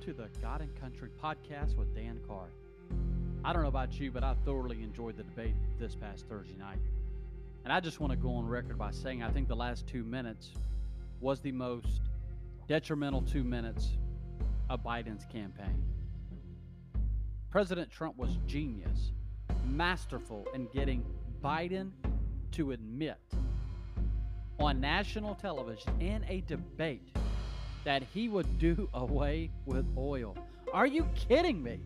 to the God and Country podcast with Dan Carr. I don't know about you, but I thoroughly enjoyed the debate this past Thursday night. And I just want to go on record by saying I think the last two minutes was the most detrimental two minutes of Biden's campaign. President Trump was genius, masterful in getting Biden to admit on national television in a debate that he would do away with oil. Are you kidding me?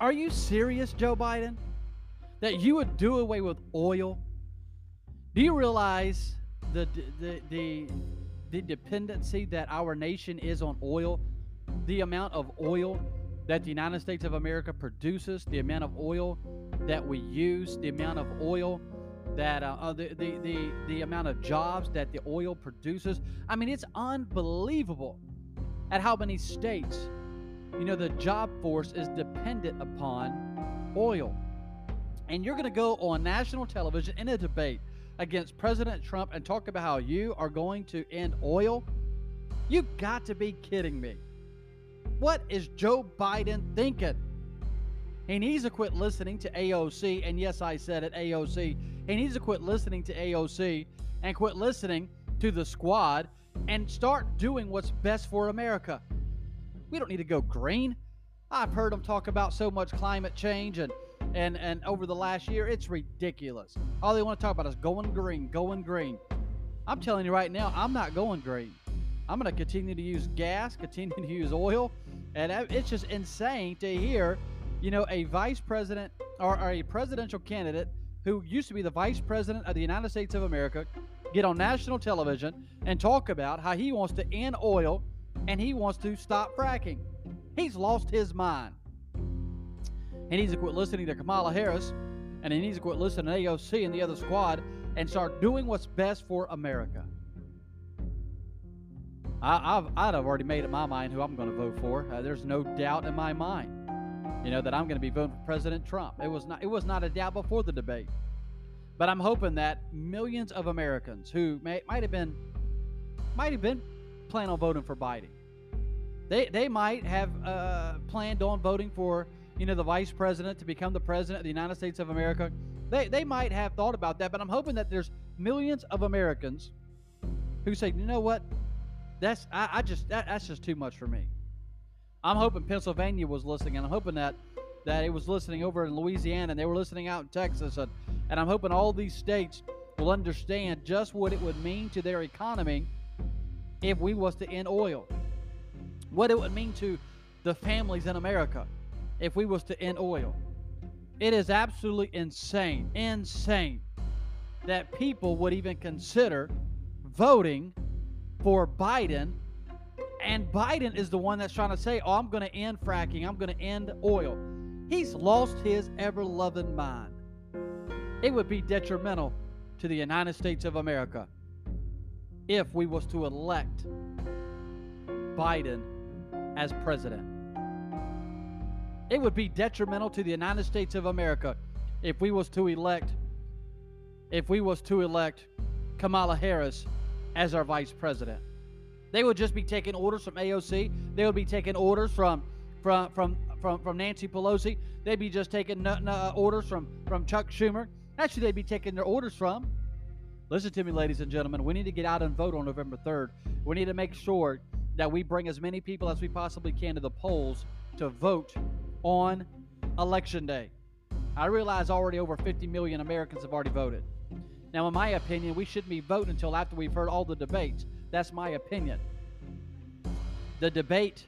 Are you serious, Joe Biden? That you would do away with oil? Do you realize the the the, the dependency that our nation is on oil? The amount of oil that the United States of America produces, the amount of oil that we use, the amount of oil that uh, uh, the, the the the amount of jobs that the oil produces. I mean, it's unbelievable at how many states, you know, the job force is dependent upon oil. And you're going to go on national television in a debate against President Trump and talk about how you are going to end oil? You got to be kidding me. What is Joe Biden thinking? He needs to quit listening to AOC. And yes, I said it, AOC. He needs to quit listening to AOC and quit listening to the squad and start doing what's best for America. We don't need to go green. I've heard them talk about so much climate change and and and over the last year, it's ridiculous. All they want to talk about is going green, going green. I'm telling you right now, I'm not going green. I'm going to continue to use gas, continue to use oil, and it's just insane to hear you know, a vice president or, or a presidential candidate who used to be the vice president of the United States of America get on national television and talk about how he wants to end oil and he wants to stop fracking. He's lost his mind. He needs to quit listening to Kamala Harris and he needs to quit listening to AOC and the other squad and start doing what's best for America. I, have I'd have already made up my mind who I'm going to vote for. Uh, there's no doubt in my mind you know, that I'm going to be voting for President Trump. It was not it was not a doubt before the debate. But I'm hoping that millions of Americans who may, might have been might have been planning on voting for Biden, they they might have uh, planned on voting for you know the vice president to become the president of the United States of America. They they might have thought about that, but I'm hoping that there's millions of Americans who say, you know what, that's I, I just that, that's just too much for me. I'm hoping Pennsylvania was listening, and I'm hoping that that it was listening over in Louisiana, and they were listening out in Texas, and, and I'm hoping all these states will understand just what it would mean to their economy if we was to end oil. What it would mean to the families in America if we was to end oil. It is absolutely insane, insane that people would even consider voting for Biden and Biden is the one that's trying to say, oh, I'm going to end fracking, I'm going to end oil. He's lost his ever loving mind. It would be detrimental to the United States of America if we was to elect Biden as president. It would be detrimental to the United States of America if we was to elect if we was to elect Kamala Harris as our vice president. They would just be taking orders from AOC. They would be taking orders from from from from, from Nancy Pelosi. They'd be just taking uh, orders from from Chuck Schumer. That's who they'd be taking their orders from. Listen to me, ladies and gentlemen. We need to get out and vote on November 3rd. We need to make sure that we bring as many people as we possibly can to the polls to vote on Election Day. I realize already over 50 million Americans have already voted. Now, in my opinion, we shouldn't be voting until after we've heard all the debates. That's my opinion. The debate,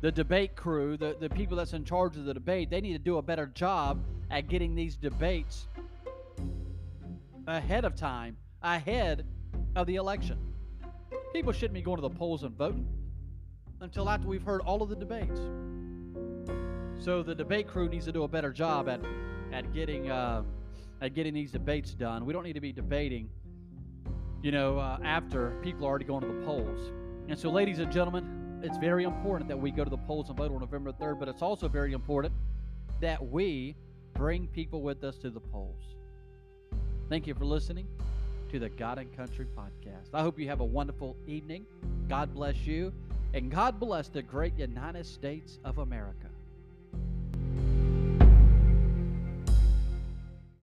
the debate crew, the, the people that's in charge of the debate, they need to do a better job at getting these debates ahead of time, ahead of the election. People shouldn't be going to the polls and voting until after we've heard all of the debates. So the debate crew needs to do a better job at at getting uh, at getting these debates done. We don't need to be debating you know, uh, after people are already going to the polls. And so, ladies and gentlemen, it's very important that we go to the polls and vote on November 3rd, but it's also very important that we bring people with us to the polls. Thank you for listening to the God and Country podcast. I hope you have a wonderful evening. God bless you. And God bless the great United States of America.